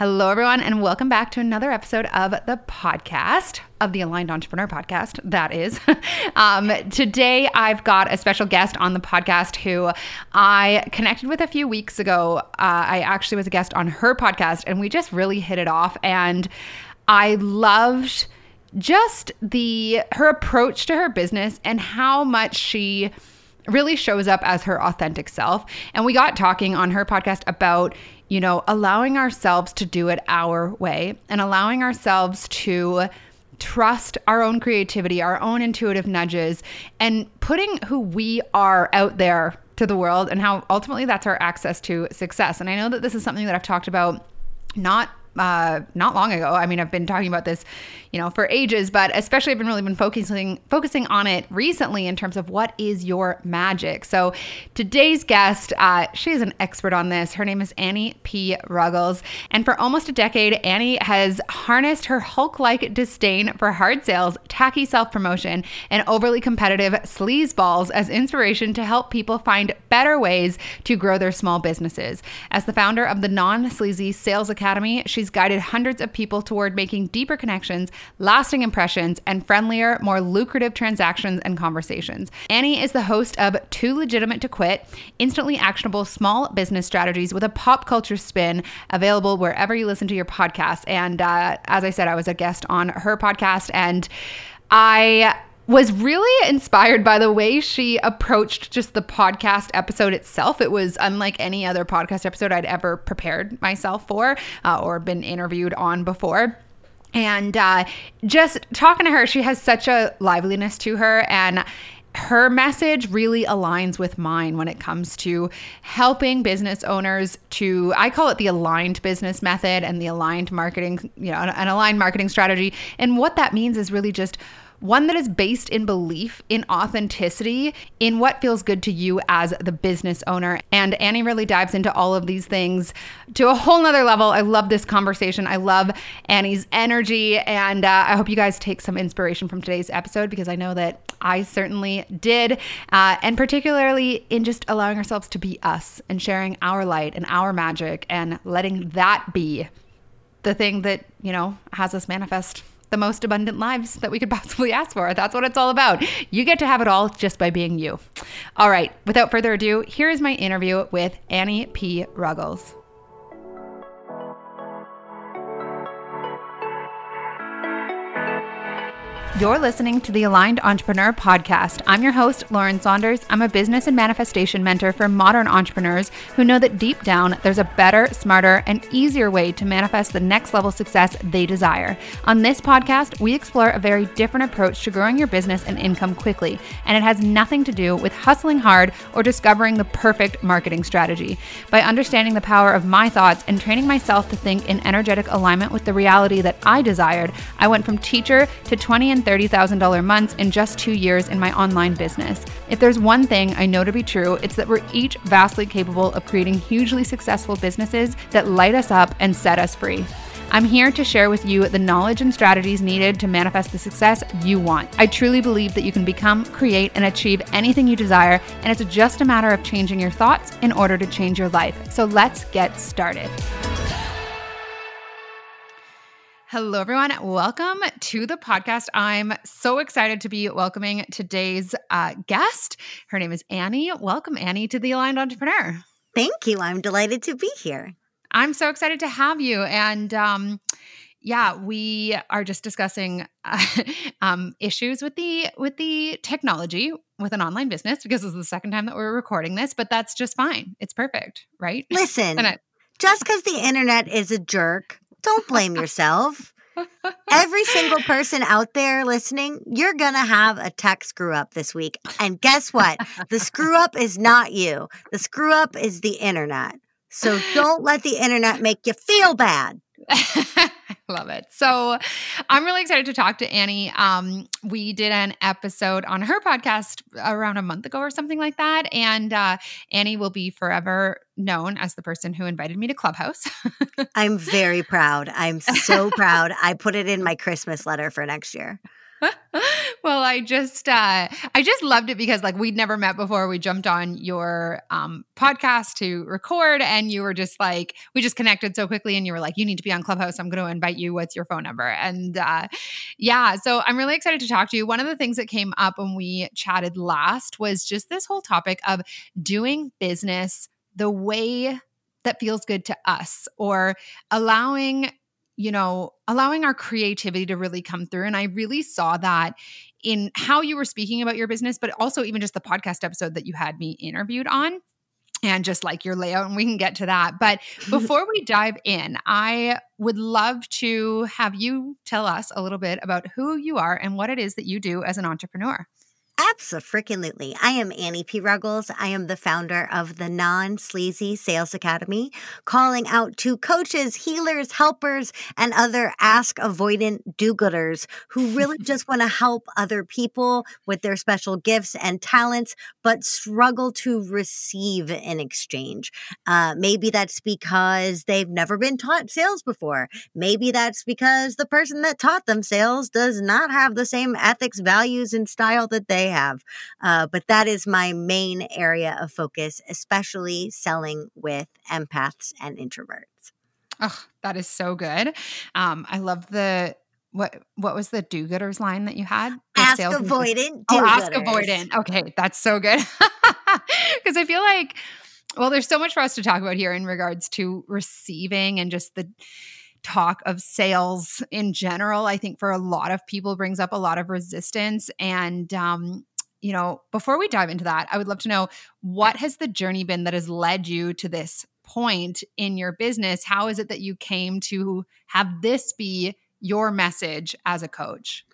Hello, everyone, and welcome back to another episode of the podcast of the Aligned Entrepreneur Podcast. That is. um, today, I've got a special guest on the podcast who I connected with a few weeks ago. Uh, I actually was a guest on her podcast, and we just really hit it off. And I loved just the her approach to her business and how much she really shows up as her authentic self. And we got talking on her podcast about you know, allowing ourselves to do it our way and allowing ourselves to trust our own creativity, our own intuitive nudges, and putting who we are out there to the world and how ultimately that's our access to success. And I know that this is something that I've talked about not uh, not long ago. I mean, I've been talking about this, you know, for ages, but especially I've been really been focusing focusing on it recently in terms of what is your magic. So today's guest, uh, she is an expert on this. Her name is Annie P. Ruggles, and for almost a decade, Annie has harnessed her Hulk-like disdain for hard sales, tacky self-promotion, and overly competitive sleaze balls as inspiration to help people find better ways to grow their small businesses. As the founder of the Non-Sleazy Sales Academy, She's guided hundreds of people toward making deeper connections, lasting impressions, and friendlier, more lucrative transactions and conversations. Annie is the host of Too Legitimate to Quit, instantly actionable small business strategies with a pop culture spin, available wherever you listen to your podcast. And uh, as I said, I was a guest on her podcast, and I was really inspired by the way she approached just the podcast episode itself. It was unlike any other podcast episode I'd ever prepared myself for uh, or been interviewed on before. And uh, just talking to her, she has such a liveliness to her. And her message really aligns with mine when it comes to helping business owners to i call it the aligned business method and the aligned marketing you know an aligned marketing strategy and what that means is really just one that is based in belief, in authenticity, in what feels good to you as the business owner. And Annie really dives into all of these things to a whole nother level. I love this conversation. I love Annie's energy. And uh, I hope you guys take some inspiration from today's episode because I know that I certainly did. Uh, and particularly in just allowing ourselves to be us and sharing our light and our magic and letting that be the thing that, you know, has us manifest the most abundant lives that we could possibly ask for. That's what it's all about. You get to have it all just by being you. All right, without further ado, here is my interview with Annie P. Ruggles. You're listening to the Aligned Entrepreneur Podcast. I'm your host, Lauren Saunders. I'm a business and manifestation mentor for modern entrepreneurs who know that deep down there's a better, smarter, and easier way to manifest the next level success they desire. On this podcast, we explore a very different approach to growing your business and income quickly, and it has nothing to do with hustling hard or discovering the perfect marketing strategy. By understanding the power of my thoughts and training myself to think in energetic alignment with the reality that I desired, I went from teacher to 20 and $30,000 months in just two years in my online business. If there's one thing I know to be true, it's that we're each vastly capable of creating hugely successful businesses that light us up and set us free. I'm here to share with you the knowledge and strategies needed to manifest the success you want. I truly believe that you can become, create, and achieve anything you desire, and it's just a matter of changing your thoughts in order to change your life. So let's get started. Hello, everyone. Welcome to the podcast. I'm so excited to be welcoming today's uh, guest. Her name is Annie. Welcome, Annie, to the Aligned Entrepreneur. Thank you. I'm delighted to be here. I'm so excited to have you. And um, yeah, we are just discussing uh, um, issues with the with the technology with an online business because this is the second time that we're recording this, but that's just fine. It's perfect, right? Listen, I, just because the internet is a jerk don't blame yourself. Every single person out there listening, you're going to have a tech screw up this week. And guess what? The screw up is not you, the screw up is the internet. So don't let the internet make you feel bad. I love it. So I'm really excited to talk to Annie. Um, we did an episode on her podcast around a month ago or something like that. And uh, Annie will be forever known as the person who invited me to Clubhouse. I'm very proud. I'm so proud. I put it in my Christmas letter for next year. well, I just uh I just loved it because like we'd never met before. We jumped on your um podcast to record and you were just like we just connected so quickly and you were like you need to be on Clubhouse. I'm going to invite you. What's your phone number? And uh yeah, so I'm really excited to talk to you. One of the things that came up when we chatted last was just this whole topic of doing business the way that feels good to us or allowing you know, allowing our creativity to really come through. And I really saw that in how you were speaking about your business, but also even just the podcast episode that you had me interviewed on and just like your layout, and we can get to that. But before we dive in, I would love to have you tell us a little bit about who you are and what it is that you do as an entrepreneur. Absolutely. I am Annie P. Ruggles. I am the founder of the Non Sleazy Sales Academy, calling out to coaches, healers, helpers, and other ask avoidant do gooders who really just want to help other people with their special gifts and talents, but struggle to receive in exchange. Uh, maybe that's because they've never been taught sales before. Maybe that's because the person that taught them sales does not have the same ethics, values, and style that they have. Uh, but that is my main area of focus, especially selling with empaths and introverts. Oh, that is so good. Um, I love the what what was the do-gooders line that you had? The ask avoidant. Oh, ask avoidant. Okay, that's so good. Because I feel like, well, there's so much for us to talk about here in regards to receiving and just the talk of sales in general. I think for a lot of people brings up a lot of resistance and um, you know, before we dive into that, I would love to know what has the journey been that has led you to this point in your business? How is it that you came to have this be your message as a coach?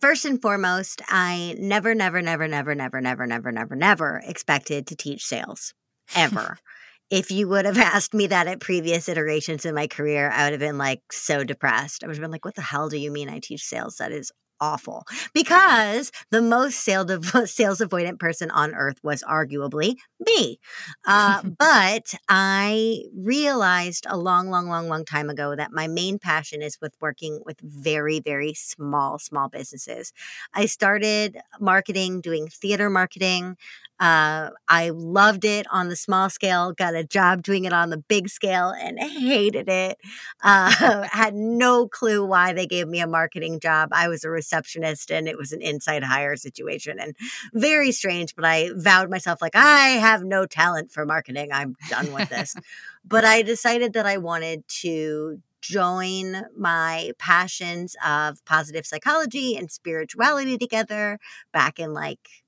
First and foremost, I never, never, never, never, never, never, never, never, never expected to teach sales ever. if you would have asked me that at previous iterations in my career, I would have been like so depressed. I would have been like, what the hell do you mean I teach sales? That is awful because the most sales, sales avoidant person on earth was arguably me. Uh, but I realized a long, long, long, long time ago that my main passion is with working with very, very small, small businesses. I started marketing, doing theater marketing. Uh, I loved it on the small scale, got a job doing it on the big scale and hated it. Uh, had no clue why they gave me a marketing job. I was a receptionist and it was an inside hire situation and very strange, but I vowed myself like, I have no talent for marketing. I'm done with this. but I decided that I wanted to join my passions of positive psychology and spirituality together back in like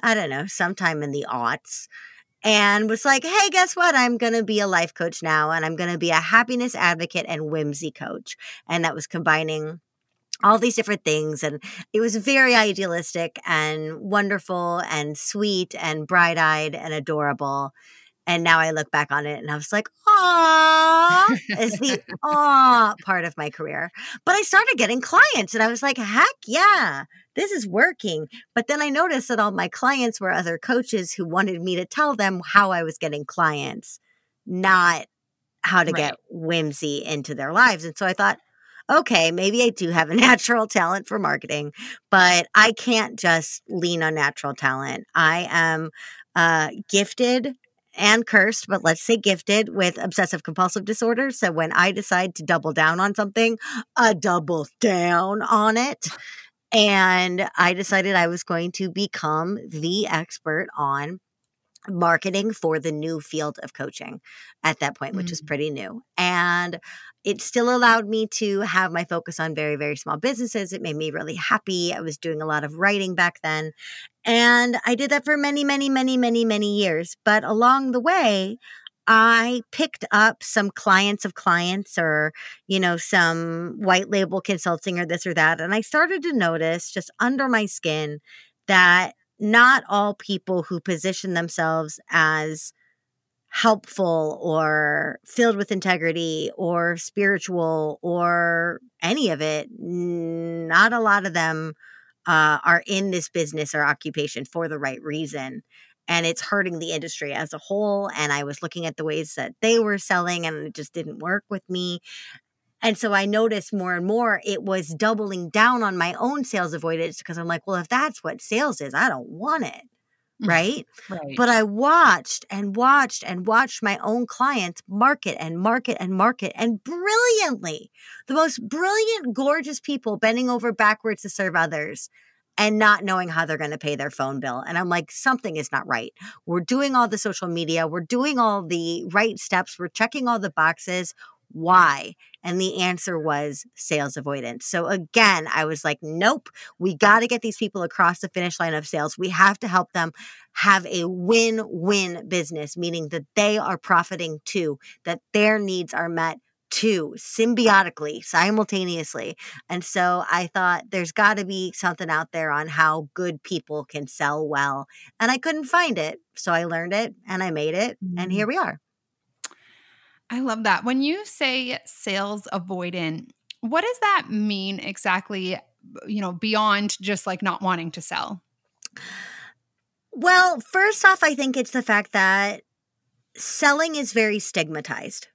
I don't know, sometime in the aughts and was like, hey, guess what? I'm going to be a life coach now and I'm going to be a happiness advocate and whimsy coach. And that was combining all these different things. And it was very idealistic and wonderful and sweet and bright eyed and adorable. And now I look back on it and I was like, "Ah," is the aw part of my career. But I started getting clients and I was like, heck yeah, this is working. But then I noticed that all my clients were other coaches who wanted me to tell them how I was getting clients, not how to right. get whimsy into their lives. And so I thought, okay, maybe I do have a natural talent for marketing, but I can't just lean on natural talent. I am uh, gifted and cursed, but let's say gifted with obsessive compulsive disorder. So when I decide to double down on something, I double down on it. And I decided I was going to become the expert on marketing for the new field of coaching at that point, which mm. was pretty new. And it still allowed me to have my focus on very, very small businesses. It made me really happy. I was doing a lot of writing back then. And I did that for many, many, many, many, many years. But along the way, I picked up some clients of clients or, you know, some white label consulting or this or that. And I started to notice just under my skin that not all people who position themselves as helpful or filled with integrity or spiritual or any of it, not a lot of them uh, are in this business or occupation for the right reason. And it's hurting the industry as a whole. And I was looking at the ways that they were selling and it just didn't work with me. And so I noticed more and more it was doubling down on my own sales avoidance because I'm like, well, if that's what sales is, I don't want it. Mm, right. right. But I watched and watched and watched my own clients market and market and market and brilliantly, the most brilliant, gorgeous people bending over backwards to serve others and not knowing how they're going to pay their phone bill. And I'm like, something is not right. We're doing all the social media, we're doing all the right steps, we're checking all the boxes. Why? And the answer was sales avoidance. So again, I was like, nope, we got to get these people across the finish line of sales. We have to help them have a win win business, meaning that they are profiting too, that their needs are met too, symbiotically, simultaneously. And so I thought there's got to be something out there on how good people can sell well. And I couldn't find it. So I learned it and I made it. And mm-hmm. here we are. I love that. When you say sales avoidant, what does that mean exactly, uh, you know, beyond just like not wanting to sell? Well, first off, I think it's the fact that selling is very stigmatized,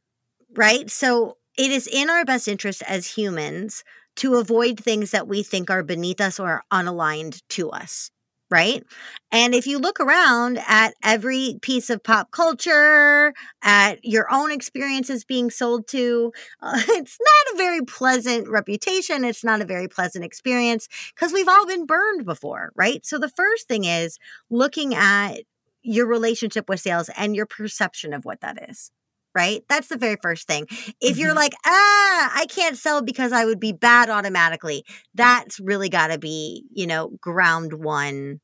right? So it is in our best interest as humans to avoid things that we think are beneath us or unaligned to us right? And if you look around at every piece of pop culture, at your own experiences being sold to, uh, it's not a very pleasant reputation. It's not a very pleasant experience because we've all been burned before, right? So the first thing is looking at your relationship with sales and your perception of what that is. Right? That's the very first thing. If you're Mhm. like, ah, I can't sell because I would be bad automatically, that's really got to be, you know, ground one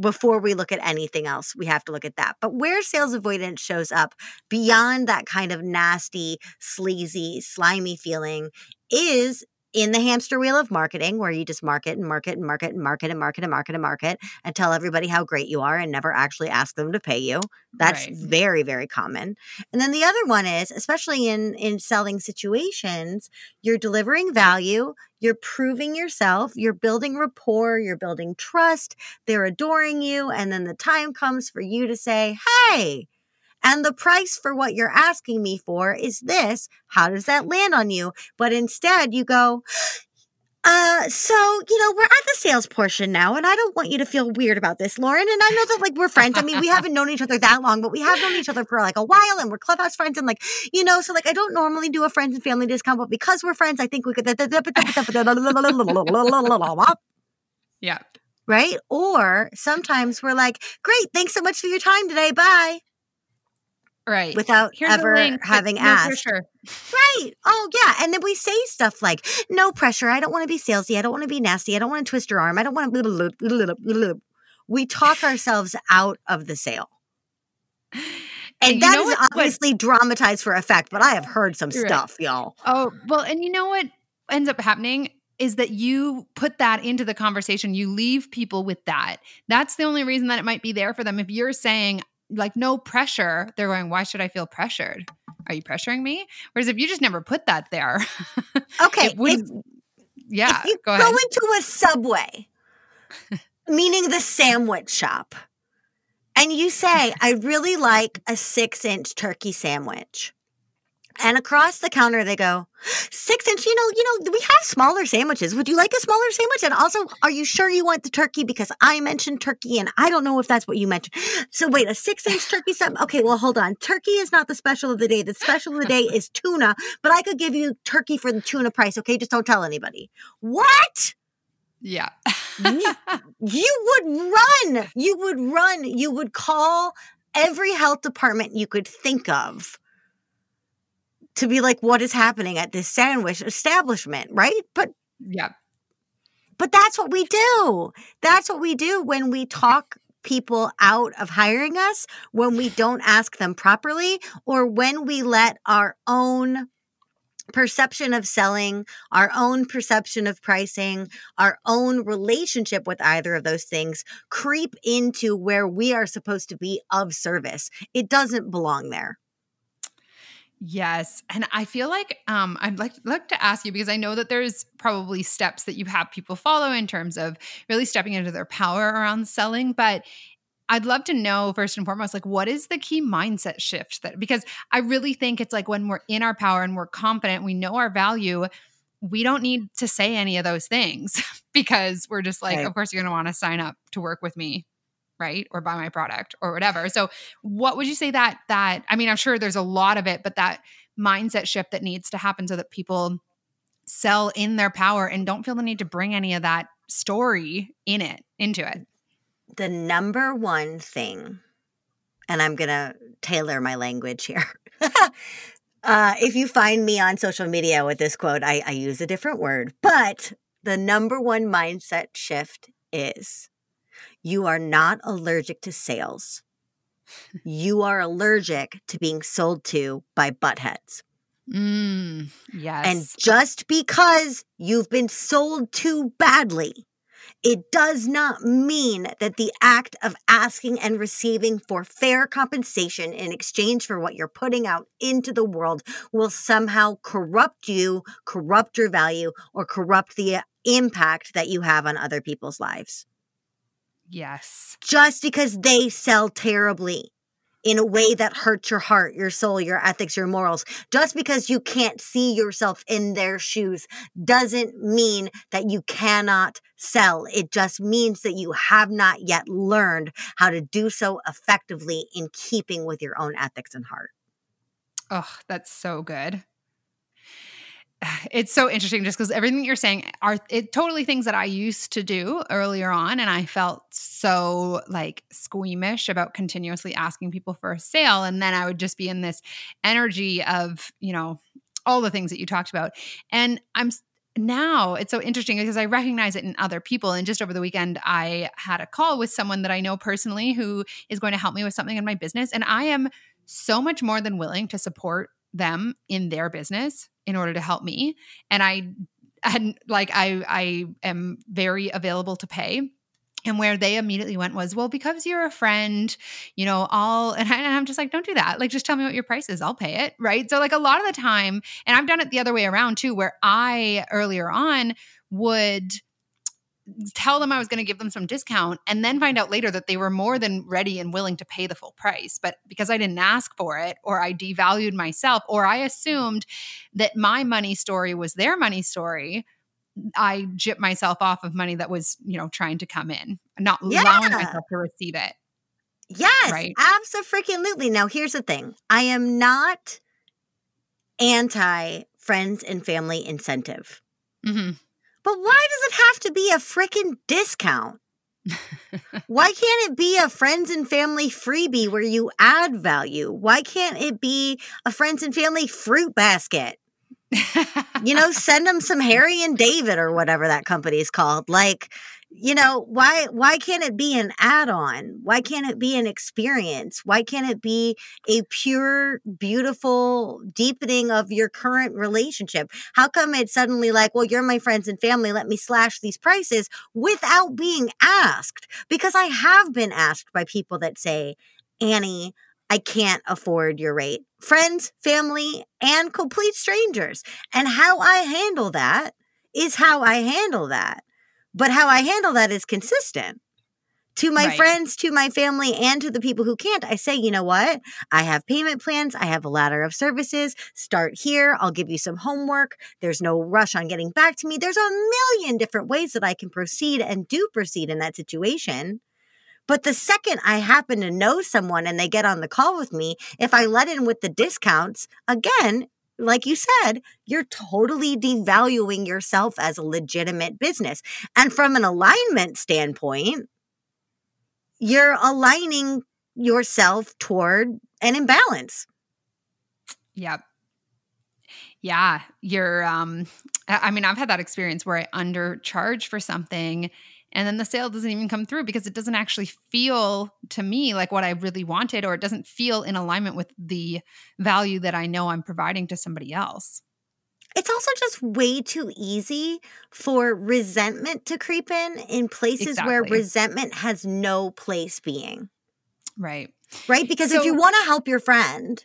before we look at anything else, we have to look at that. But where sales avoidance shows up beyond that kind of nasty, sleazy, slimy feeling is in the hamster wheel of marketing, where you just market and market and market and market and market and market and market and tell everybody how great you are and never actually ask them to pay you. That's Right. very, very common. And then the other one is, especially in in selling situations, you're delivering value, you're proving yourself, you're building rapport, you're building trust, they're adoring you, and then the time comes for you to say, "Hey, and the price for what you're asking me for is this. How does that land on you?" But instead, you go, uh, so, you know, we're at the sales portion now, and I don't want you to feel weird about this, Lauren. And I know that, like, we're friends. I mean, we haven't known each other that long, but we have known each other for like a while, and we're clubhouse friends, and like, you know, so like, I don't normally do a friends and family discount, but because we're friends, I think we could, Yeah. right? Or sometimes we're like, great, thanks so much for your time today, bye, Right. without Here's ever link, having no asked. pressure. Right. Oh, yeah. And then we say stuff like, no pressure. I don't want to be salesy. I don't want to be nasty. I don't want to twist your arm. I don't want to. We talk ourselves out of the sale. And you that is what- what- obviously dramatized for effect, but I have heard some Right. stuff, y'all. Oh, well, and you know what ends up happening is that you put that into the conversation. You leave people with that. That's the only reason that it might be there for them. If you're saying, like, no pressure, they're going, why should I feel pressured? Are you pressuring me? Whereas if you just never put that there, Okay. it wouldn't. yeah, if you go go into a subway, meaning the sandwich shop, and you say, I really like a six inch turkey sandwich. And across the counter, they go, six inch, you know, you know, we have smaller sandwiches. Would you like a smaller sandwich? And also, are you sure you want the turkey? Because I mentioned turkey and I don't know if that's what you mentioned. So wait, a six inch turkey sandwich. Okay, well, hold on. Turkey is not the special of the day. The special of the day is tuna, but I could give you turkey for the tuna price. Okay, just don't tell anybody. What? yeah. You- you would run. You would run. You would call every health department you could think of to be like, what is happening at this sandwich establishment, right? But yeah. but that's what we do. That's what we do when we talk people out of hiring us, when we don't ask them properly, or when we let our own perception of selling, our own perception of pricing, our own relationship with either of those things creep into where we are supposed to be of service. It doesn't belong there. Yes. And I feel like um, I'd like, like to ask you because I know that there's probably steps that you have people follow in terms of really stepping into their power around selling. But I'd love to know first and foremost, like, what is the key mindset shift that, because I really think it's like when we're in our power and we're confident, we know our value, we don't need to say any of those things because we're just like, right. of course, you're going to want to sign up to work with me right? Or buy my product or whatever. So what would you say that that i mean i'm sure there's a lot of it but that mindset shift that needs to happen so that people sell in their power and don't feel the need to bring any of that story in it into it? The number one thing and i'm gonna tailor my language here. Uh, if you find me on social media with this quote I, I use a different word but the number one mindset shift is you are not allergic to sales. you are allergic to being sold to by buttheads. Mm, yes. And just because you've been sold to badly, it does not mean that the act of asking and receiving for fair compensation in exchange for what you're putting out into the world will somehow corrupt you, corrupt your value, or corrupt the impact that you have on other people's lives. Yes. Just because they sell terribly in a way that hurts your heart, your soul, your ethics, your morals. Just because you can't see yourself in their shoes doesn't mean that you cannot sell. It just means that you have not yet learned how to do so effectively in keeping with your own ethics and heart. Oh, that's so good it's so interesting just because everything you're saying are it totally things that I used to do earlier on. And I felt so like squeamish about continuously asking people for a sale. And then I would just be in this energy of, you know, all the things that you talked about. And I'm now it's so interesting because I recognize it in other people. And just over the weekend, I had a call with someone that I know personally who is going to help me with something in my business. And I am so much more than willing to support them in their business in order to help me. And i and like i i am very available to pay. And where they immediately went was well because you're a friend you know all and, I, i'm just like don't do that. Like just tell me what your price is. I'll pay it. Right? So like a lot of the time and i've done it the other way around too where i earlier on would tell them I was going to give them some discount and then find out later that they were more than ready and willing to pay the full price. But because I didn't ask for it or I devalued myself or I assumed that my money story was their money story, I gypped myself off of money that was, you know, trying to come in, not yeah. allowing myself to receive it. Yes, right? absolutely. Now, here's the thing I am not anti friends and family incentive. Mm-hmm. But why does it have to be a freaking discount? Why can't it be a friends and family freebie where you add value? Why can't it be a friends and family fruit basket? you know, send them some Harry and David or whatever that company is called. Like, you know why why can't it be an add-on why can't it be an experience why can't it be a pure beautiful deepening of your current relationship how come it's suddenly like well you're my friends and family let me slash these prices without being asked because i have been asked by people that say annie I can't afford your rate. Friends, family, and complete strangers. And how I handle that is how I handle that. But how I handle that is consistent. To my right. friends, to my family, and to the people who can't, I say, you know what? I have payment plans. I have a ladder of services. Start here. I'll give you some homework. There's no rush on getting back to me. There's a million different ways that I can proceed and do proceed in that situation. But the second I happen to know someone and they get on the call with me, if I let in with the discounts, again, like you said, you're totally devaluing yourself as a legitimate business. And from an alignment standpoint, you're aligning yourself toward an imbalance. Yep. Yeah, you're um I mean, I've had that experience where I undercharge for something and then the sale doesn't even come through because it doesn't actually feel to me like what I really wanted or it doesn't feel in alignment with the value that I know I'm providing to somebody else. It's also just way too easy for resentment to creep in in places exactly. where resentment has no place being. Right. Right? Because so, if you want to help your friend,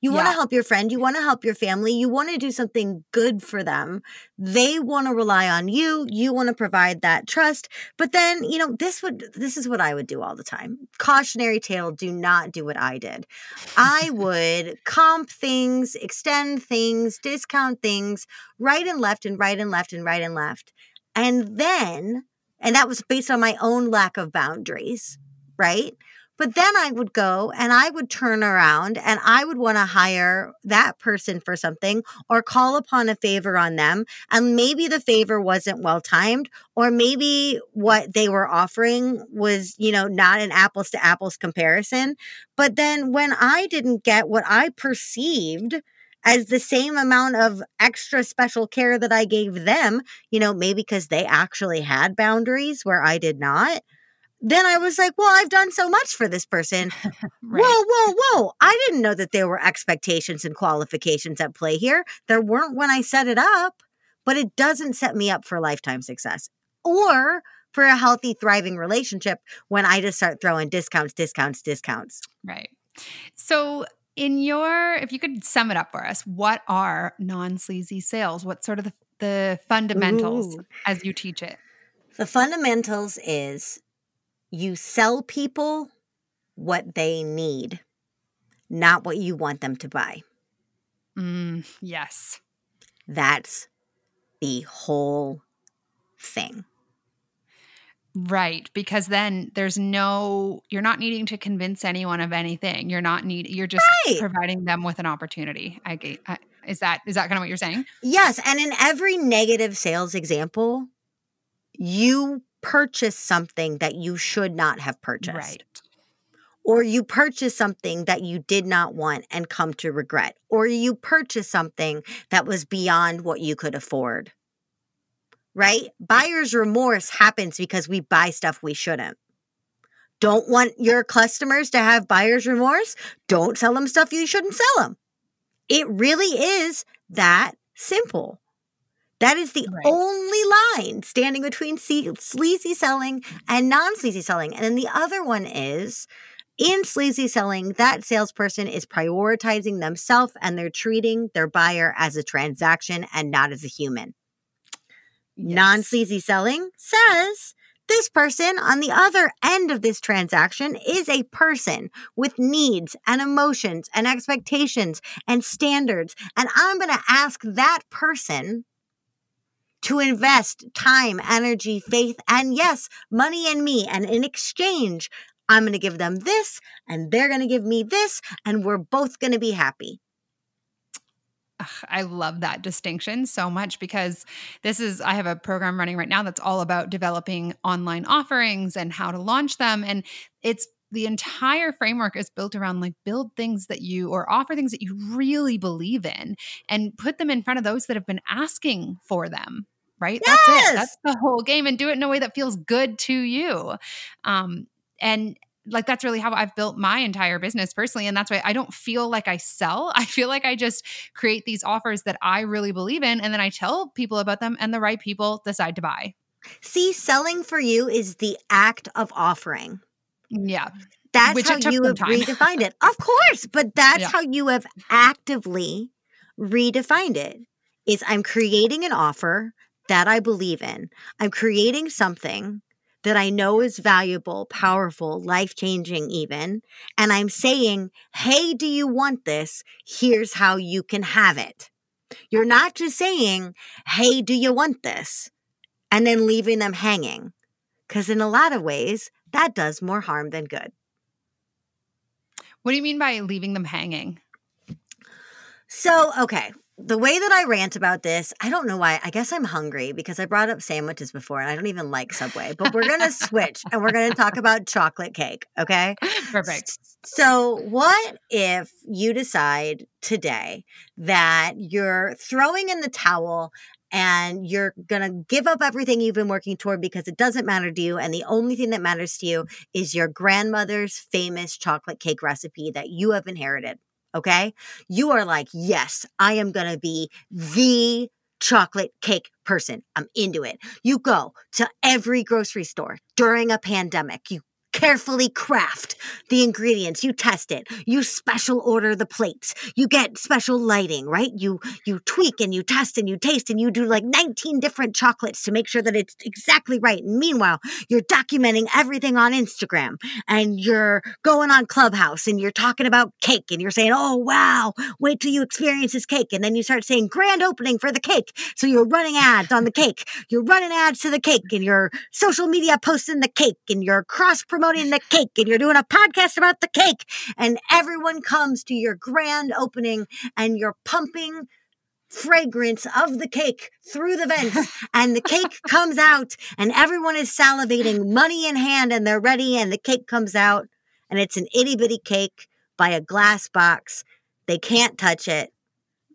You want to help your friend, you want to help your family, you want to do something good for them. They want to rely on you, you want to provide that trust. But then, you know, this would this is what I would do all the time. Cautionary tale, do not do what I did. I would comp things, extend things, discount things, right and left and right and left and right and left. And then, and that was based on my own lack of boundaries, right? But then I would go and I would turn around and I would want to hire that person for something or call upon a favor on them. And maybe the favor wasn't well timed, or maybe what they were offering was, you know, not an apples to apples comparison. But then when I didn't get what I perceived as the same amount of extra special care that I gave them, you know, maybe because they actually had boundaries where I did not, then I was like, well, I've done so much for this person. Right. Whoa, whoa, whoa. I didn't know that there were expectations and qualifications at play here. There weren't when I set it up, but it doesn't set me up for lifetime success or for a healthy, thriving relationship when I just start throwing discounts, discounts, discounts. Right. So, in your, if you could sum it up for us, what are non sleazy sales? What sort of the, the fundamentals Ooh. as you teach it? The fundamentals is you sell people what they need, not what you want them to buy. Mm, yes. That's the whole thing. Right. Because then there's no, you're not needing to convince anyone of anything. You're not need, you're just Right. providing them with an opportunity. I, get- I is that, is that kind of what you're saying? Yes. And in every negative sales example, you purchase something that you should not have purchased. Right. Or you purchase something that you did not want and come to regret. Or you purchase something that was beyond what you could afford. Right? Buyer's remorse happens because we buy stuff we shouldn't. Don't want your customers to have buyer's remorse? Don't sell them stuff you shouldn't sell them. It really is that simple. That is the Right. only line standing between sleazy selling and non sleazy selling. And then the other one is in sleazy selling, that salesperson is prioritizing themselves and they're treating their buyer as a transaction and not as a human. Non sleazy selling says this person on the other end of this transaction is a person with needs and emotions and expectations and standards. And I'm going to ask that person to invest time, energy, faith, and yes, money in me. And in exchange, I'm going to give them this and they're going to give me this, and we're both going to be happy. I love that distinction so much because this is, I have a program running right now that's all about developing online offerings and how to launch them. And it's the entire framework is built around like build things that you or offer things that you really believe in and put them in front of those that have been asking for them. Right. That's it. That's the whole game and do it in a way that feels good to you. Um, and like that's really how I've built my entire business personally. And that's why I don't feel like I sell. I feel like I just create these offers that I really believe in. And then I tell people about them, and the right people decide to buy. See, selling for you is the act of offering. Yeah. That's Which how you have redefined it. Of course, but that's Yeah. how you have actively redefined it. Is I'm creating an offer that I believe in. I'm creating something that I know is valuable, powerful, life-changing even, and I'm saying, "Hey, do you want this? Here's how you can have it." You're not just saying, "Hey, do you want this?" and then leaving them hanging. Cuz in a lot of ways, that does more harm than good. What do you mean by leaving them hanging? So, okay. The way that I rant about this, I don't know why. I guess I'm hungry because I brought up sandwiches before and I don't even like Subway, but we're going to switch and we're going to talk about chocolate cake. Okay. Perfect. So, what if you decide today that you're throwing in the towel and you're going to give up everything you've been working toward because it doesn't matter to you? And the only thing that matters to you is your grandmother's famous chocolate cake recipe that you have inherited. Okay. You are like, yes, I am going to be the chocolate cake person. I'm into it. You go to every grocery store during a pandemic. You carefully craft the ingredients. You test it. You special order the plates. You get special lighting, right? You you tweak and you test and you taste and you do like 19 different chocolates to make sure that it's exactly right. And meanwhile, you're documenting everything on Instagram and you're going on Clubhouse and you're talking about cake and you're saying, "Oh, wow, wait till you experience this cake." And then you start saying grand opening for the cake. So you're running ads on the cake. You're running ads to the cake and you're social media posting the cake and you're cross promoting the cake and you're doing a podcast about the cake and everyone comes to your grand opening and you're pumping fragrance of the cake through the vents and the cake comes out and everyone is salivating money in hand and they're ready and the cake comes out and it's an itty bitty cake by a glass box. They can't touch it.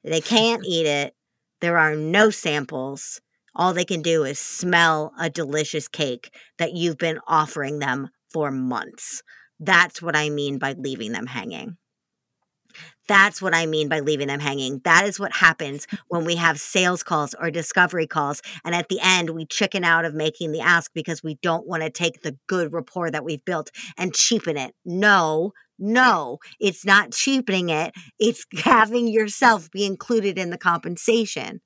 They can't eat it. There are no samples. All they can do is smell a delicious cake that you've been offering them for months. That's what I mean by leaving them hanging. That's what I mean by leaving them hanging. That is what happens when we have sales calls or discovery calls. And at the end, we chicken out of making the ask because we don't want to take the good rapport that we've built and cheapen it. No, no, it's not cheapening it. It's having yourself be included in the compensation,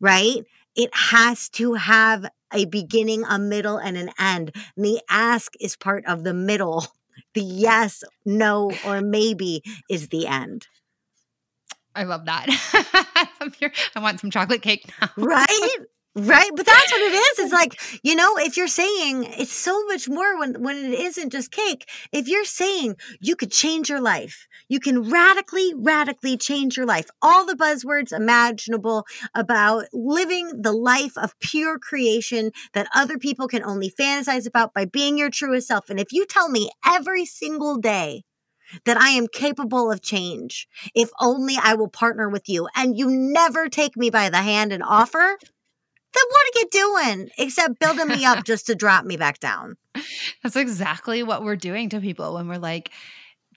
right? it has to have a beginning, a middle, and an end. And the ask is part of the middle. The yes, no, or maybe is the end. I love that. I want some chocolate cake now. right? Right. But that's what it is. It's like, you know, if you're saying it's so much more when, when it isn't just cake. If you're saying you could change your life, you can radically, radically change your life. All the buzzwords imaginable about living the life of pure creation that other people can only fantasize about by being your truest self. And if you tell me every single day that I am capable of change, if only I will partner with you and you never take me by the hand and offer, then what are you doing except building me up just to drop me back down? That's exactly what we're doing to people when we're like,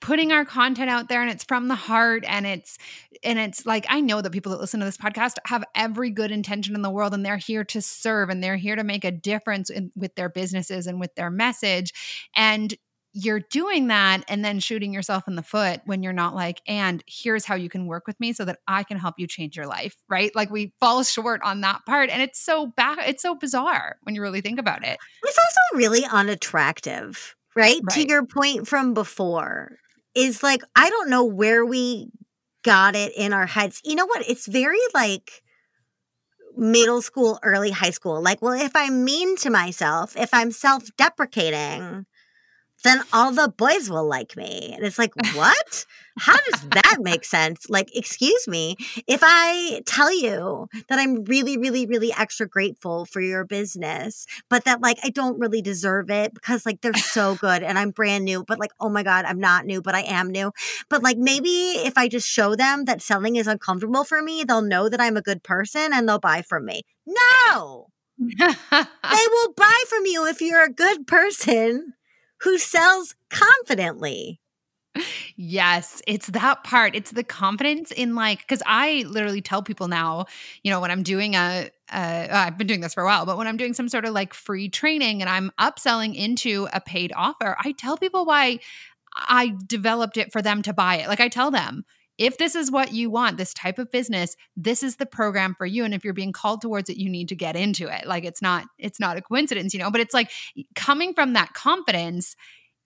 putting our content out there and it's from the heart and it's and it's like I know that people that listen to this podcast have every good intention in the world and they're here to serve and they're here to make a difference in, with their businesses and with their message and you're doing that and then shooting yourself in the foot when you're not like, and here's how you can work with me so that I can help you change your life, right? Like we fall short on that part. And it's so bad, it's so bizarre when you really think about it. It's also really unattractive, right? right? To your point from before, is like, I don't know where we got it in our heads. You know what? It's very like, middle school, early high school. Like, well, if I'm mean to myself, if I'm self deprecating, then all the boys will like me. And it's like, what? How does that make sense? Like, excuse me, if I tell you that I'm really, really, really extra grateful for your business, but that like I don't really deserve it because like they're so good and I'm brand new, but like, oh my God, I'm not new, but I am new. But like maybe if I just show them that selling is uncomfortable for me, they'll know that I'm a good person and they'll buy from me. No. they will buy from you if you're a good person who sells confidently. Yes, it's that part. It's the confidence in like because I literally tell people now, you know, when I'm doing a, uh, I've been doing this for a while, but when I'm doing some sort of like free training and I'm upselling into a paid offer, I tell people why I developed it for them to buy it. Like I tell them, if this is what you want, this type of business, this is the program for you. And if you're being called towards it, you need to get into it. Like it's not, it's not a coincidence, you know, but it's like coming from that confidence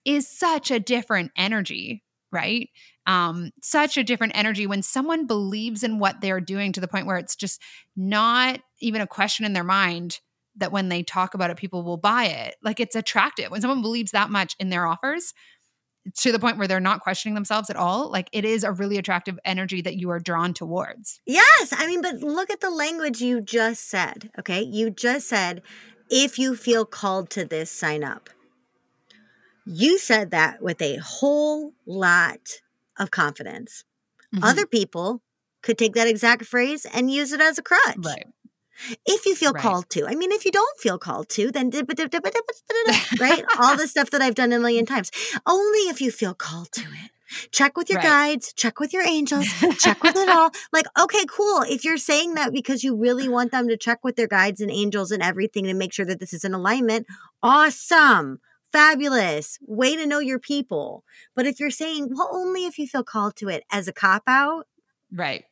is such a different energy, right? Um, such a different energy when someone believes in what they're doing to the point where it's just not even a question in their mind that when they talk about it, people will buy it. Like it's attractive. When someone believes that much in their offers, to the point where they're not questioning themselves at all like it is a really attractive energy that you are drawn towards. Yes i mean but look at the language you just said okay? You just said if you feel called to this sign up. You said that with a whole lot of confidence. Mm-hmm. other people could take that exact phrase and use it as a crutch. Right if you feel right. called to. I mean, if you don't feel called to, then right? All the stuff that I've done a million times. Only if you feel called to it. Check with your right. guides, check with your angels, check with it all. Like, okay, cool. If you're saying that because you really want them to check with their guides and angels and everything to make sure that this is in alignment, awesome. fabulous. Way to know your people. But if you're saying, well, only if you feel called to it as a cop out, right.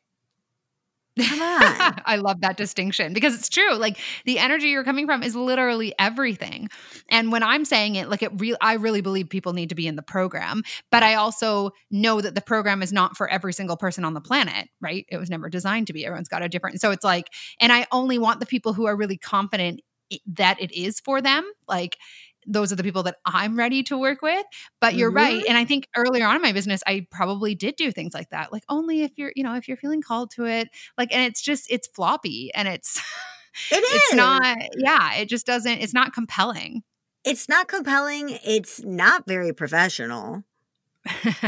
Come on. I love that distinction because it's true. Like the energy you're coming from is literally everything. And when I'm saying it, like it real I really believe people need to be in the program, but I also know that the program is not for every single person on the planet, right? It was never designed to be. Everyone's got a different. So it's like and I only want the people who are really confident that it is for them. Like those are the people that I'm ready to work with. But you're mm-hmm. right. And I think earlier on in my business, I probably did do things like that. Like only if you're, you know, if you're feeling called to it. Like, and it's just, it's floppy and it's, it is. It's not, yeah, it just doesn't, it's not compelling. It's not compelling. It's not very professional.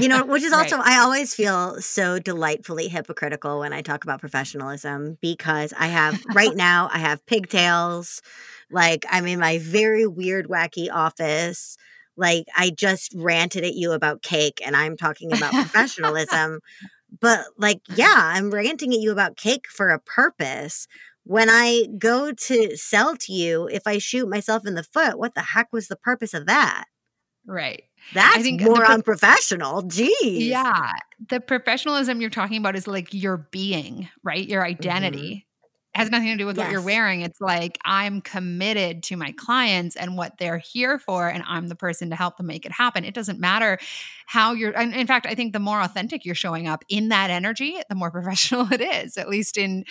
you know, which is also, right. I always feel so delightfully hypocritical when I talk about professionalism because I have, right now, I have pigtails. Like I'm in my very weird, wacky office. Like I just ranted at you about cake and I'm talking about professionalism. But like, yeah, I'm ranting at you about cake for a purpose. When I go to sell to you, if I shoot myself in the foot, what the heck was the purpose of that? Right. That's more pro- unprofessional. Geez. Yeah. The professionalism you're talking about is like your being, right? Your mm-hmm. Has nothing to do with yes. what you're wearing. It's like I'm committed to my clients and what they're here for, and I'm the person to help them make it happen. It doesn't matter how you're. And in fact, I think the more authentic you're showing up in that energy, the more professional it is. At least in,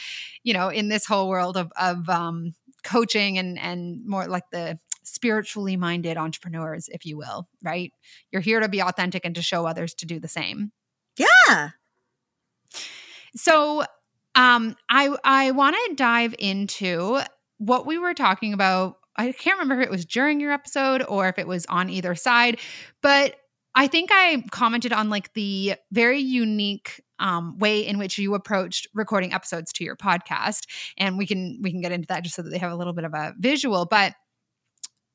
you know, in this whole world of of um, coaching and and more like the spiritually minded entrepreneurs, if you will. Right? You're here to be authentic and to show others to do the same. Yeah. So um, I I want to dive into what we were talking about. I can't remember if it was during your episode or if it was on either side, but I think I commented on like the very unique um, way in which you approached recording episodes to your podcast, and we can we can get into that just so that they have a little bit of a visual, but.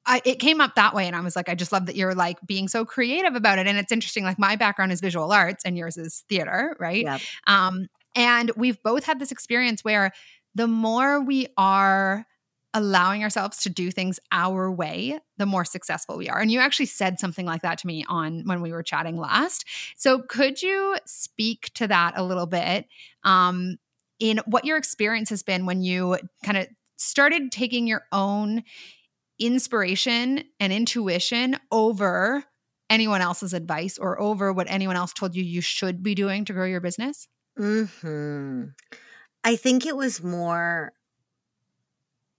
I, it came up that way and i was like i just love that you're like being so creative about it and it's interesting like my background is visual arts and yours is theater right yep. um, and we've both had this experience where the more we are allowing ourselves to do things our way, the more successful we are. And you actually said something like that to me on when we were chatting last. So could you speak to that a little bit um, in what your experience has been when you kind of started taking your own inspiration and intuition over anyone else's advice or over what anyone else told you you should be doing to grow your business? Hmm. I think it was more.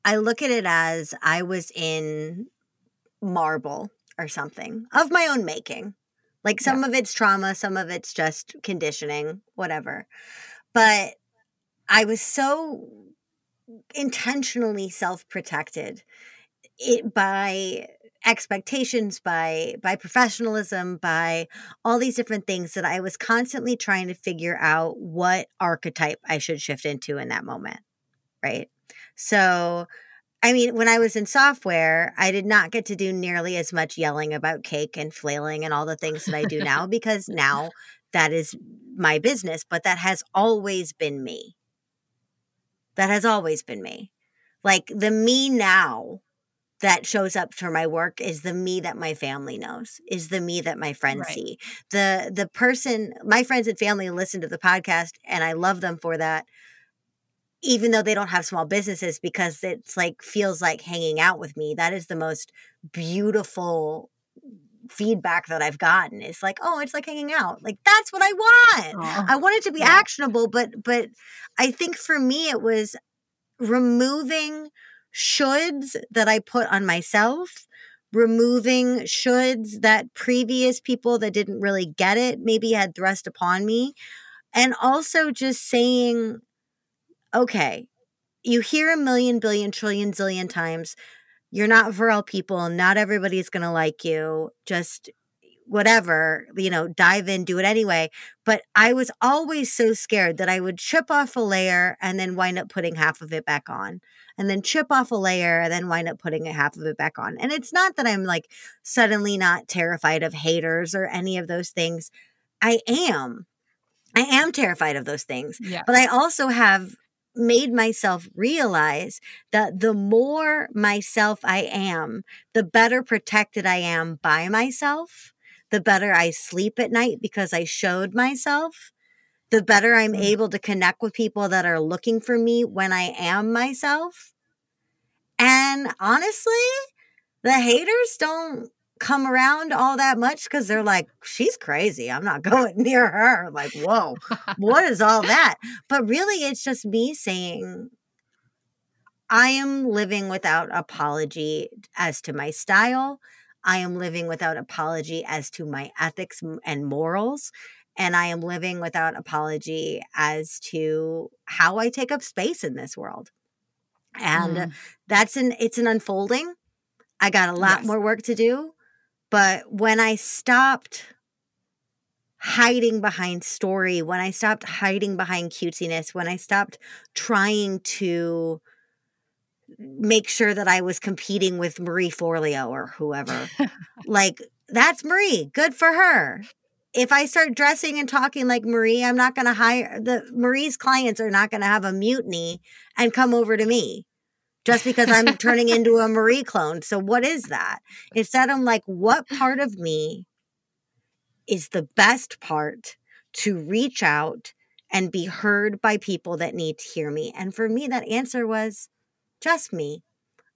I look at it as I was in marble or something of my own making. Like some yeah. of it's trauma, some of it's just conditioning, whatever. But I was so intentionally self protected it by expectations by by professionalism by all these different things that i was constantly trying to figure out what archetype i should shift into in that moment right? So i mean when i was in software i did not get to do nearly as much yelling about cake and flailing and all the things that i do now because now that is my business but that has always been me. That has always been me. Like the me now that shows up for my work is the me that my family knows is the me that my friends right. see the the person my friends and family listen to the podcast and i love them for that even though they don't have small businesses because it's like feels like hanging out with me that is the most beautiful feedback that i've gotten it's like oh it's like hanging out like that's what i want Aww. i want it to be yeah. actionable but but i think for me it was removing shoulds that I put on myself, removing shoulds that previous people that didn't really get it maybe had thrust upon me. And also just saying, okay, you hear a million, billion, trillion, zillion times, you're not for all people. Not everybody's going to like you. Just whatever, you know, dive in, do it anyway. But I was always so scared that I would chip off a layer and then wind up putting half of it back on and then chip off a layer and then wind up putting a half of it back on. And it's not that I'm like suddenly not terrified of haters or any of those things. I am. I am terrified of those things. Yeah. But I also have made myself realize that the more myself I am, the better protected I am by myself, the better I sleep at night because I showed myself, the better I'm Mm. able to connect with people that are looking for me when I am myself. And honestly, the haters don't come around all that much because they're like, she's crazy. I'm not going near her. Like, whoa, what is all that? But really, it's just me saying, I am living without apology as to my style. I am living without apology as to my ethics and morals. And I am living without apology as to how I take up space in this world. And Mm. that's an it's an unfolding. I got a lot Yes. more work to do. But when I stopped hiding behind story, when I stopped hiding behind cutesiness, when I stopped trying to make sure that I was competing with Marie Forleo or whoever, like that's Marie. Good for her. If I start dressing and talking like Marie, I'm not going to hire the Marie's clients are not going to have a mutiny and come over to me just because I'm turning into a Marie clone. So what is that? Instead, I'm like, what part of me is the best part to reach out and be heard by people that need to hear me? And for me, that answer was just me,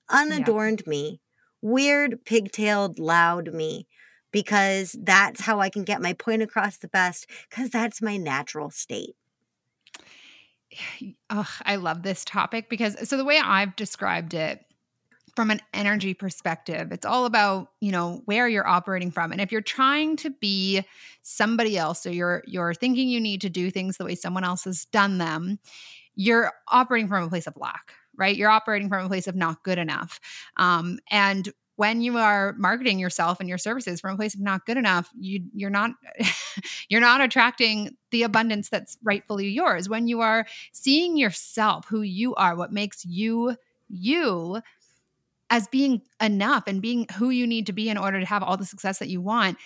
unadorned me, weird, pigtailed, loud me, because that's how I can get my point across the best, because that's my natural state. Ugh, I love this topic because so the way I've described it from an energy perspective, it's all about, you know, where you're operating from. And if you're trying to be somebody else, so you're you're thinking you need to do things the way someone else has done them, you're operating from a place of lack, right? You're operating from a place of not good enough. Um, and when you are marketing yourself and your services from a place of not good enough, you you're not you're not attracting the abundance that's rightfully yours. When you are seeing yourself, who you are, what makes you you as being enough and being who you need to be in order to have all the success that you want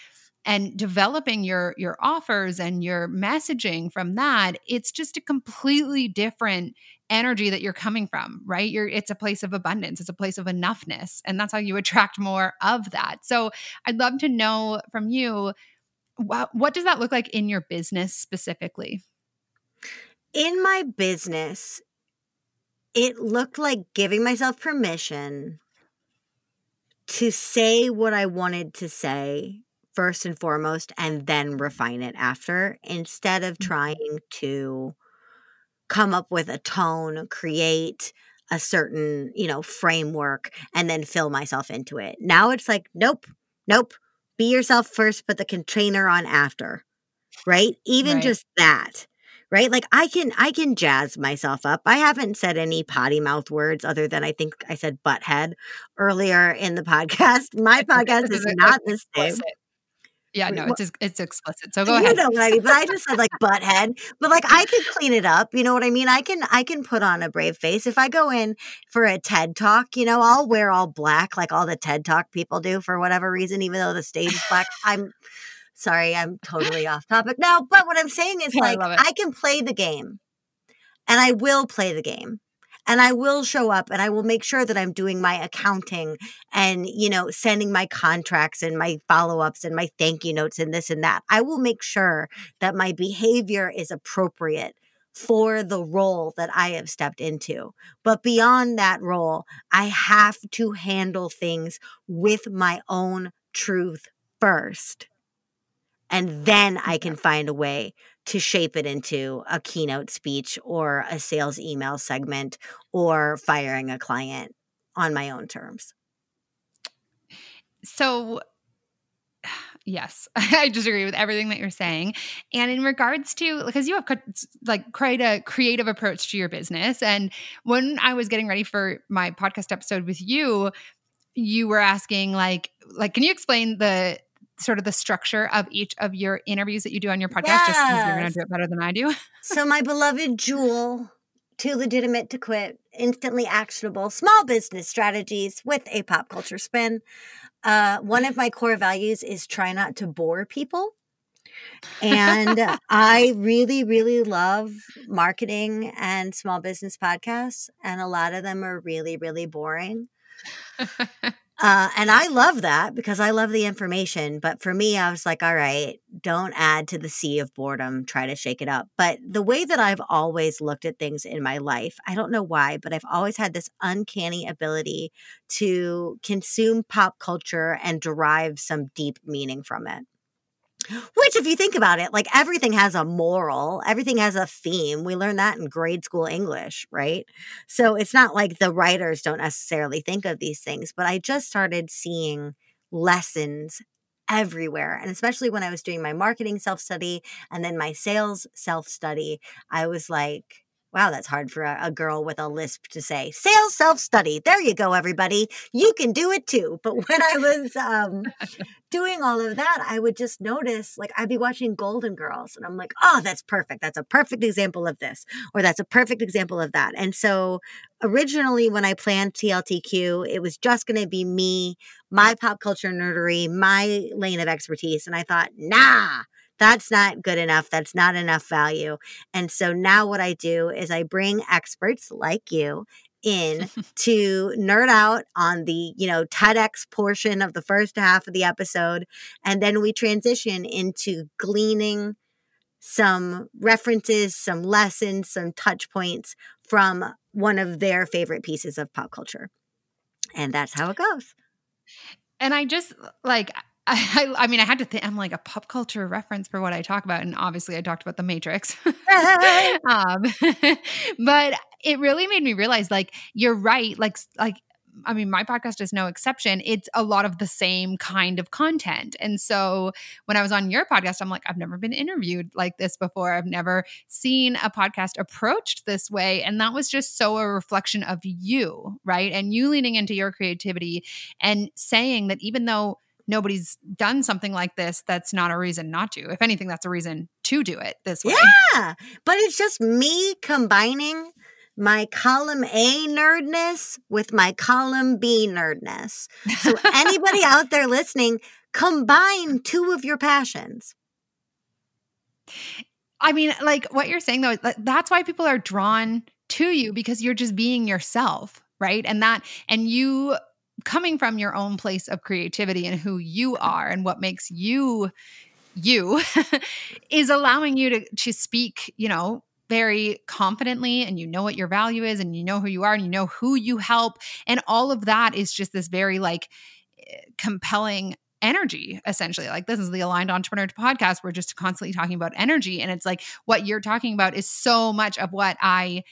and developing your your offers and your messaging from that it's just a completely different energy that you're coming from right? You're it's a place of abundance it's a place of enoughness and that's how you attract more of that. So i'd love to know from you what, what does that look like in your business specifically? In my business, it looked like giving myself permission to say what I wanted to say first and foremost and then refine it after instead of trying to come up with a tone, create a certain, you know, framework and then fill myself into it. Now it's like, nope, nope. Be yourself first, put the container on after. Right? Even Right. just that. Right? Like I can I can jazz myself up. I haven't said any potty mouth words other than I think I said butthead earlier in the podcast. My podcast is not the same. Yeah no it's it's explicit so go you ahead know what I mean, but I just said like butthead. But like I can clean it up. You know what I mean? I can I can put on a brave face. If I go in for a TED talk, you know, I'll wear all black like all the TED talk people do for whatever reason, even though the stage is black. I'm sorry, I'm totally off topic now. But what I'm saying is I like it. I can play the game. And I will play the game. And I will show up and I will make sure that I'm doing my accounting and, you know, sending my contracts and my follow ups and my thank you notes and this and that. I will make sure that my behavior is appropriate for the role that I have stepped into. But beyond that role, I have to handle things with my own truth first. And then I can find a way to shape it into a keynote speech or a sales email segment or firing a client on my own terms. So, yes, I just agree with everything that you're saying. And in regards to, because you have like quite a creative approach to your business. And when I was getting ready for my podcast episode with you, you were asking like, like, can you explain the sort of the structure of each of your interviews that you do on your podcast? Just because you're going to do it better than I do. So, my beloved Jewel, too legitimate to quit, instantly actionable small business strategies with a pop culture spin. Uh, one of my core values is try not to bore people. And I really, really love marketing and small business podcasts. And a lot of them are really, really boring. Uh, and I love that because I love the information. But for me, I was like, all right, don't add to the sea of boredom, try to shake it up. But the way that I've always looked at things in my life, I don't know why, but I've always had this uncanny ability to consume pop culture and derive some deep meaning from it. Which, if you think about it, like everything has a moral, everything has a theme. We learned that in grade school English, right? So it's not like the writers don't necessarily think of these things, but I just started seeing lessons everywhere. And especially when I was doing my marketing self study and then my sales self study, I was like, Wow, that's hard for a, a, girl with a lisp to say. Sales self study. There you go, everybody. You can do it too. But when I was um, doing all of that, I would just notice, like, I'd be watching Golden Girls and I'm like, oh, that's perfect. That's a perfect example of this, or that's a perfect example of that. And so originally, when I planned TLTQ, it was just going to be me, my pop culture nerdery, my lane of expertise. And I thought, nah that's not good enough. That's not enough value. And so now what I do is I bring experts like you in to nerd out on the, you know, TEDx portion of the first half of the episode. And then we transition into gleaning some references, some lessons, some touch points from one of their favorite pieces of pop culture. And that's how it goes. And I just like I, I mean, I had to think. I'm like a pop culture reference for what I talk about, and obviously, I talked about the Matrix. um, but it really made me realize, like, you're right. Like, like I mean, my podcast is no exception. It's a lot of the same kind of content. And so when I was on your podcast, I'm like, I've never been interviewed like this before. I've never seen a podcast approached this way. And that was just so a reflection of you, right? And you leaning into your creativity and saying that even though nobody's done something like this, that's not a reason not to. If anything, that's a reason to do it this way. Yeah. But it's just me combining my column A nerdness with my column B nerdness. So, anybody out there listening, combine two of your passions. I mean, like what you're saying though, that's why people are drawn to you because you're just being yourself, right? And that, and you coming from your own place of creativity and who you are and what makes you you is allowing you to to speak, you know, very confidently and you know what your value is and you know who you are and you know who you help. And all of that is just this very like eh, compelling energy essentially. Like this is the aligned entrepreneur podcast. We're just constantly talking about energy and it's like what you're talking about is so much of what i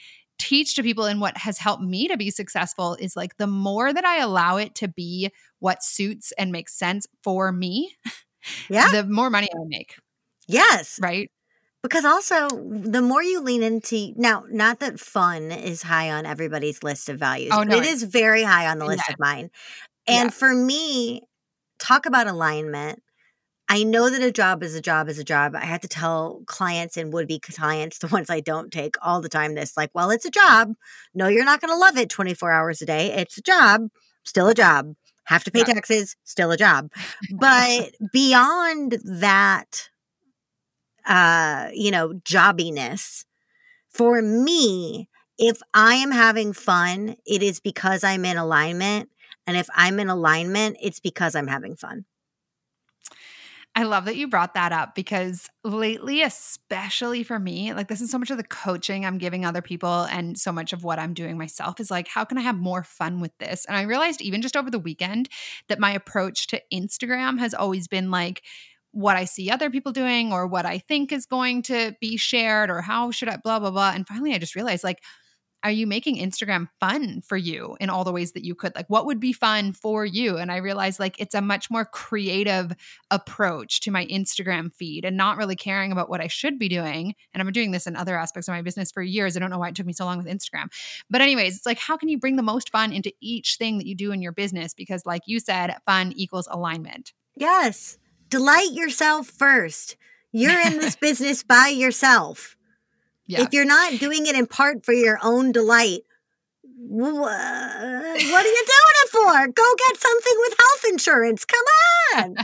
teach to people and what has helped me to be successful is like the more that I allow it to be what suits and makes sense for me, yeah, the more money I make. Yes. Right. Because also, the more you lean into now, not that fun is high on everybody's list of values, oh, no, it is very high on the list yeah. of mine. And yeah. for me, talk about alignment. I know that a job is a job is a job. I have to tell clients and would be clients, the ones I don't take all the time, this like, well, it's a job. No, you're not going to love it 24 hours a day. It's a job, still a job. Have to pay yeah. taxes, still a job. But beyond that, uh, you know, jobbiness, for me, if I am having fun, it is because I'm in alignment. And if I'm in alignment, it's because I'm having fun. I love that you brought that up because lately, especially for me, like this is so much of the coaching I'm giving other people and so much of what I'm doing myself is like, how can I have more fun with this? And I realized even just over the weekend that my approach to Instagram has always been like, what I see other people doing or what I think is going to be shared or how should I blah blah blah and finally I just realized like are you making Instagram fun for you in all the ways that you could? Like, what would be fun for you? And I realized like it's a much more creative approach to my Instagram feed and not really caring about what I should be doing. And I've been doing this in other aspects of my business for years. I don't know why it took me so long with Instagram. But, anyways, it's like, how can you bring the most fun into each thing that you do in your business? Because, like you said, fun equals alignment. Yes. Delight yourself first. You're in this business by yourself. Yeah. If you're not doing it in part for your own delight, what are you doing it for? Go get something with health insurance. Come on.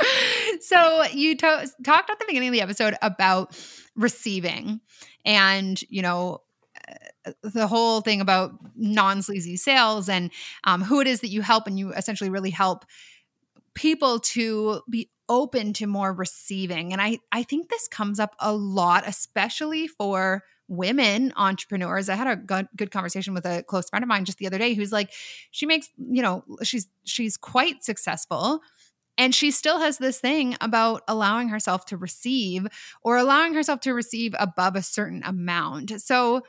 so you to- talked at the beginning of the episode about receiving and you know uh, the whole thing about non-sleazy sales and um, who it is that you help and you essentially really help people to be open to more receiving and i i think this comes up a lot especially for women entrepreneurs i had a good, good conversation with a close friend of mine just the other day who's like she makes you know she's she's quite successful and she still has this thing about allowing herself to receive or allowing herself to receive above a certain amount. So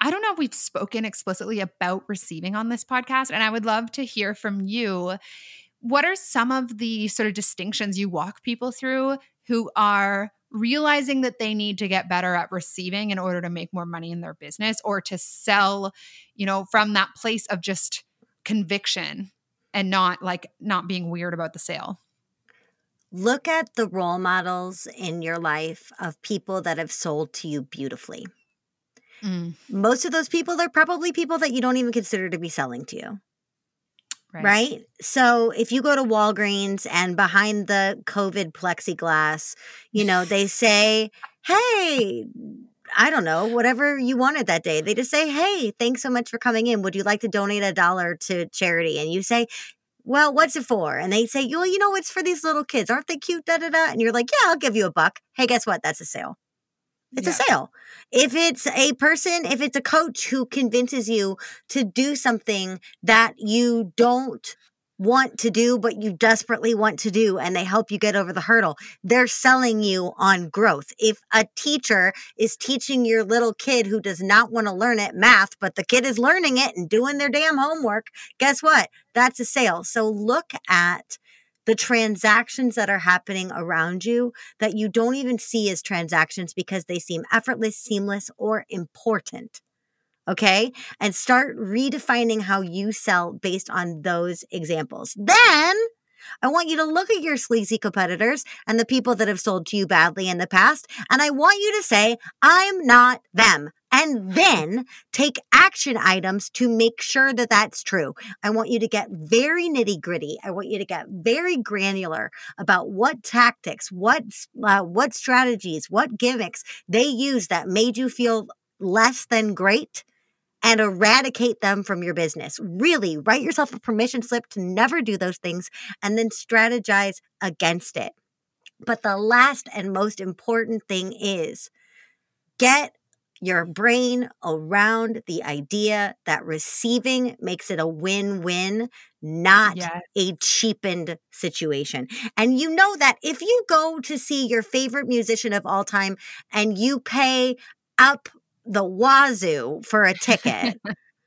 I don't know if we've spoken explicitly about receiving on this podcast. And I would love to hear from you. What are some of the sort of distinctions you walk people through who are realizing that they need to get better at receiving in order to make more money in their business or to sell, you know, from that place of just conviction and not like not being weird about the sale. Look at the role models in your life of people that have sold to you beautifully. Mm. Most of those people, they're probably people that you don't even consider to be selling to you. Right. right. So if you go to Walgreens and behind the COVID plexiglass, you know, they say, hey, I don't know, whatever you wanted that day. They just say, Hey, thanks so much for coming in. Would you like to donate a dollar to charity? And you say, well, what's it for? And they say, well, you know, it's for these little kids. Aren't they cute? Da da da. And you're like, yeah, I'll give you a buck. Hey, guess what? That's a sale. It's yeah. a sale. If it's a person, if it's a coach who convinces you to do something that you don't want to do, but you desperately want to do, and they help you get over the hurdle. They're selling you on growth. If a teacher is teaching your little kid who does not want to learn it math, but the kid is learning it and doing their damn homework, guess what? That's a sale. So look at the transactions that are happening around you that you don't even see as transactions because they seem effortless, seamless, or important. Okay. And start redefining how you sell based on those examples. Then I want you to look at your sleazy competitors and the people that have sold to you badly in the past. And I want you to say, I'm not them. And then take action items to make sure that that's true. I want you to get very nitty gritty. I want you to get very granular about what tactics, what, uh, what strategies, what gimmicks they use that made you feel less than great and eradicate them from your business. Really write yourself a permission slip to never do those things and then strategize against it. But the last and most important thing is get your brain around the idea that receiving makes it a win win, not yes. a cheapened situation. And you know that if you go to see your favorite musician of all time and you pay up the wazoo for a ticket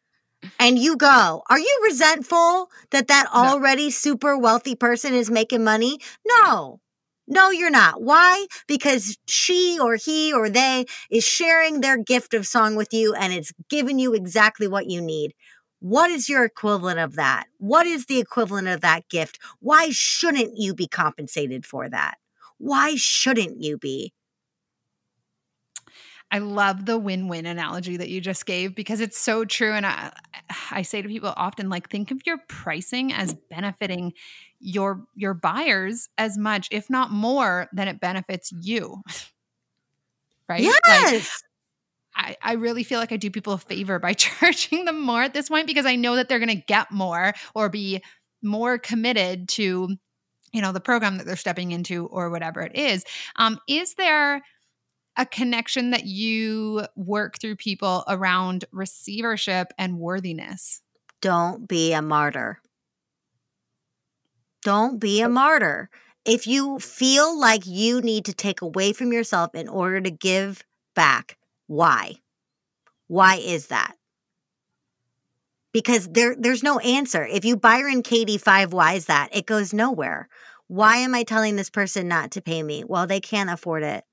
and you go, are you resentful that that already no. super wealthy person is making money? No. No, you're not. Why? Because she or he or they is sharing their gift of song with you and it's giving you exactly what you need. What is your equivalent of that? What is the equivalent of that gift? Why shouldn't you be compensated for that? Why shouldn't you be? I love the win-win analogy that you just gave because it's so true and I I say to people often like think of your pricing as benefiting your your buyers as much if not more than it benefits you. right? Yes. Like, I, I really feel like I do people a favor by charging them more at this point because I know that they're going to get more or be more committed to you know the program that they're stepping into or whatever it is. Um, is there a connection that you work through people around receivership and worthiness? Don't be a martyr. Don't be a martyr. If you feel like you need to take away from yourself in order to give back, why? Why is that? Because there there's no answer. If you Byron Katie 5 why is that? It goes nowhere. Why am I telling this person not to pay me? Well, they can't afford it.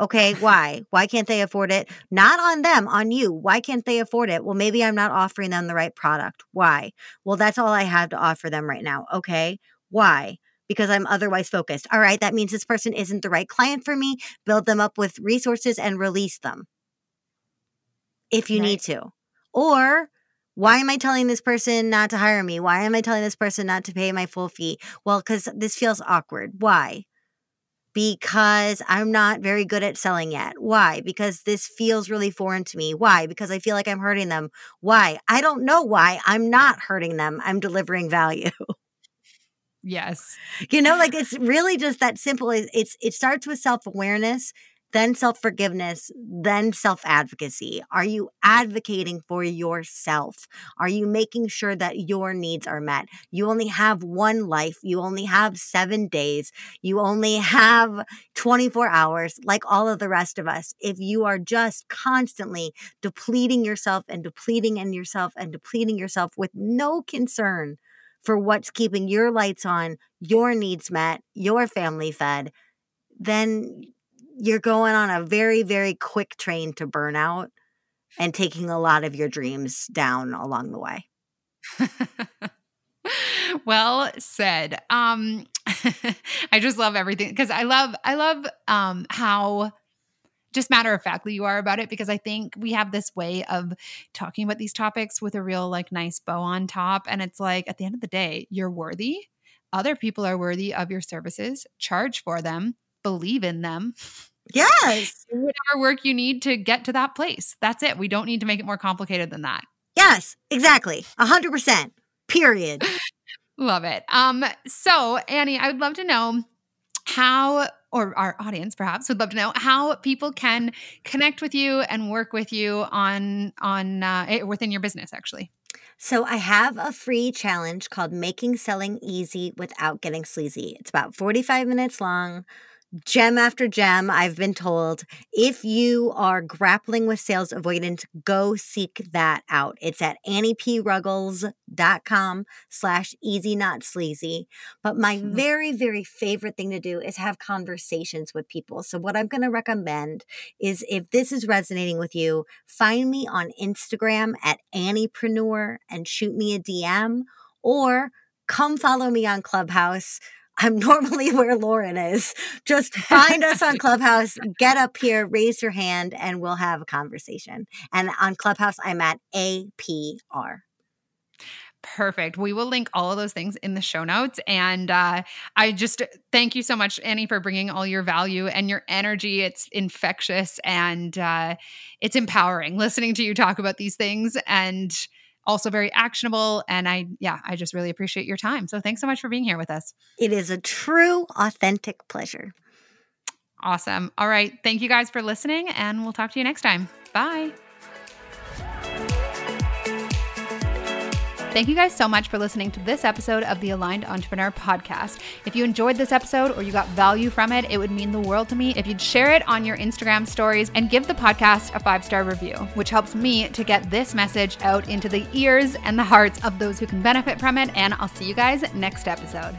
Okay, why? Why can't they afford it? Not on them, on you. Why can't they afford it? Well, maybe I'm not offering them the right product. Why? Well, that's all I have to offer them right now. Okay, why? Because I'm otherwise focused. All right, that means this person isn't the right client for me. Build them up with resources and release them if you right. need to. Or Why am I telling this person not to hire me? Why am I telling this person not to pay my full fee? Well, because this feels awkward. Why? Because I'm not very good at selling yet. Why? Because this feels really foreign to me. Why? Because I feel like I'm hurting them. Why? I don't know why. I'm not hurting them. I'm delivering value. Yes. You know, like it's really just that simple. It's it starts with self-awareness, then self-forgiveness, then self-advocacy. Are you advocating for yourself? Are you making sure that your needs are met? You only have one life. You only have 7 days. You only have 24 hours like all of the rest of us. If you are just constantly depleting yourself and depleting in yourself and depleting yourself with no concern for what's keeping your lights on, your needs met, your family fed, then you're going on a very, very quick train to burnout and taking a lot of your dreams down along the way. well said. Um I just love everything because I love I love um how just matter of factly you are about it because I think we have this way of talking about these topics with a real like nice bow on top. And it's like at the end of the day, you're worthy. Other people are worthy of your services. Charge for them, believe in them. Yes. Whatever work you need to get to that place. That's it. We don't need to make it more complicated than that. Yes, exactly. A hundred percent. Period. love it. Um, so Annie, I would love to know how or our audience perhaps would love to know how people can connect with you and work with you on on uh, eh, within your business actually so I have a free challenge called Making Selling Easy Without Getting Sleazy. It's about 45 minutes long gem after gem, I've been told. If you are grappling with sales avoidance, go seek that out. It's at anniePruggles.com slash easy not sleazy. But my mm-hmm. very, very favorite thing to do is have conversations with people. So what I'm going to recommend is if this is resonating with you, find me on Instagram at Anniepreneur and shoot me a DM or come follow me on Clubhouse. I'm normally where Lauren is. Just find us on Clubhouse, get up here, raise your hand, and we'll have a conversation. And on Clubhouse, I'm at APR. Perfect. We will link all of those things in the show notes. And uh, I just thank you so much, Annie, for bringing all your value and your energy. It's infectious and uh, it's empowering listening to you talk about these things. And also very actionable. And I, yeah, I just really appreciate your time. So thanks so much for being here with us. It is a true, authentic pleasure. Awesome. All right. Thank you guys for listening, and we'll talk to you next time. Bye. Thank you guys so much for listening to this episode of the Aligned Entrepreneur Podcast. If you enjoyed this episode or you got value from it, it would mean the world to me if you'd share it on your Instagram stories and give the podcast a five star review, which helps me to get this message out into the ears and the hearts of those who can benefit from it. And I'll see you guys next episode.